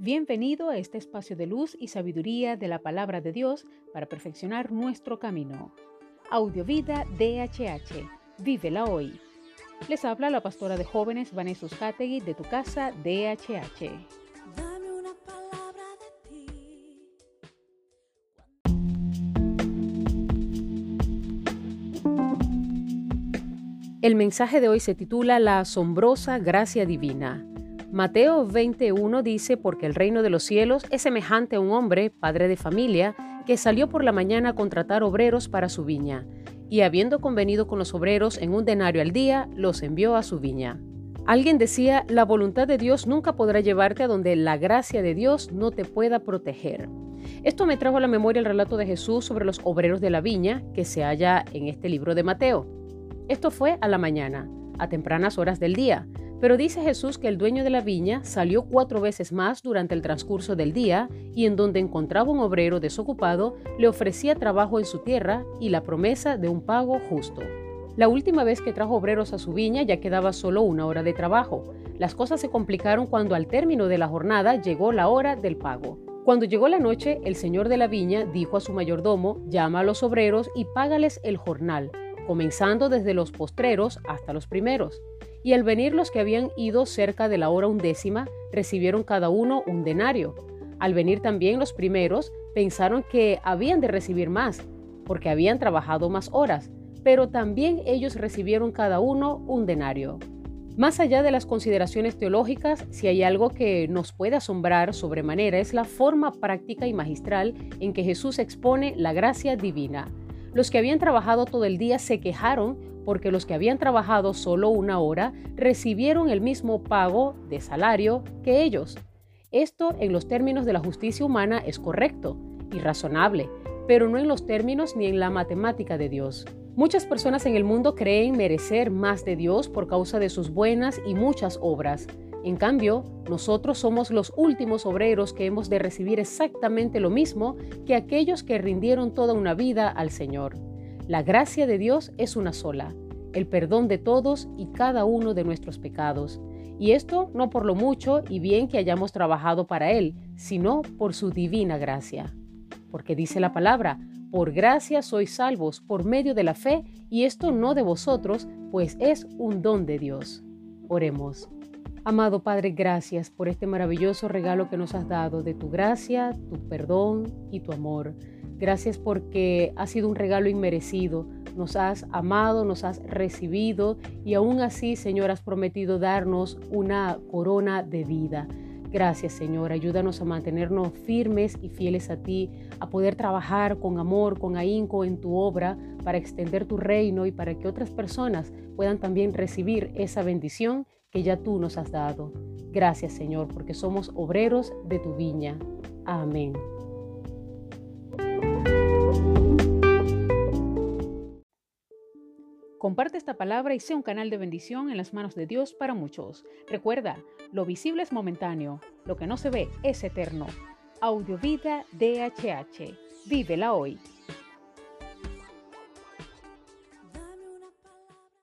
Bienvenido a este espacio de luz y sabiduría de la palabra de Dios para perfeccionar nuestro camino. Audiovida DHH. Vívela hoy. Les habla la pastora de jóvenes Vanessa Hategui de tu casa DHH. Dame una palabra de ti. El mensaje de hoy se titula La asombrosa gracia divina. Mateo 21 dice, porque el reino de los cielos es semejante a un hombre, padre de familia, que salió por la mañana a contratar obreros para su viña, y habiendo convenido con los obreros en un denario al día, los envió a su viña. Alguien decía, la voluntad de Dios nunca podrá llevarte a donde la gracia de Dios no te pueda proteger. Esto me trajo a la memoria el relato de Jesús sobre los obreros de la viña que se halla en este libro de Mateo. Esto fue a la mañana, a tempranas horas del día, pero dice Jesús que el dueño de la viña salió cuatro veces más durante el transcurso del día y en donde encontraba un obrero desocupado le ofrecía trabajo en su tierra y la promesa de un pago justo. La última vez que trajo obreros a su viña ya quedaba solo una hora de trabajo. Las cosas se complicaron cuando al término de la jornada llegó la hora del pago. Cuando llegó la noche, el señor de la viña dijo a su mayordomo, llama a los obreros y págales el jornal, comenzando desde los postreros hasta los primeros. Y al venir los que habían ido cerca de la hora undécima, recibieron cada uno un denario. Al venir también los primeros, pensaron que habían de recibir más, porque habían trabajado más horas, pero también ellos recibieron cada uno un denario. Más allá de las consideraciones teológicas, si hay algo que nos puede asombrar sobremanera es la forma práctica y magistral en que Jesús expone la gracia divina. Los que habían trabajado todo el día se quejaron porque los que habían trabajado solo una hora recibieron el mismo pago de salario que ellos. Esto en los términos de la justicia humana es correcto y razonable, pero no en los términos ni en la matemática de Dios. Muchas personas en el mundo creen merecer más de Dios por causa de sus buenas y muchas obras. En cambio, nosotros somos los últimos obreros que hemos de recibir exactamente lo mismo que aquellos que rindieron toda una vida al Señor. La gracia de Dios es una sola, el perdón de todos y cada uno de nuestros pecados. Y esto no por lo mucho y bien que hayamos trabajado para Él, sino por su divina gracia. Porque dice la palabra, por gracia sois salvos por medio de la fe, y esto no de vosotros, pues es un don de Dios. Oremos. Amado Padre, gracias por este maravilloso regalo que nos has dado de tu gracia, tu perdón y tu amor. Gracias porque ha sido un regalo inmerecido. Nos has amado, nos has recibido y aún así, Señor, has prometido darnos una corona de vida. Gracias, Señor. Ayúdanos a mantenernos firmes y fieles a ti, a poder trabajar con amor, con ahínco en tu obra para extender tu reino y para que otras personas puedan también recibir esa bendición que ya tú nos has dado. Gracias, Señor, porque somos obreros de tu viña. Amén. Comparte esta palabra y sea un canal de bendición en las manos de Dios para muchos. Recuerda, lo visible es momentáneo, lo que no se ve es eterno. Audiovida DHH. Vívela hoy.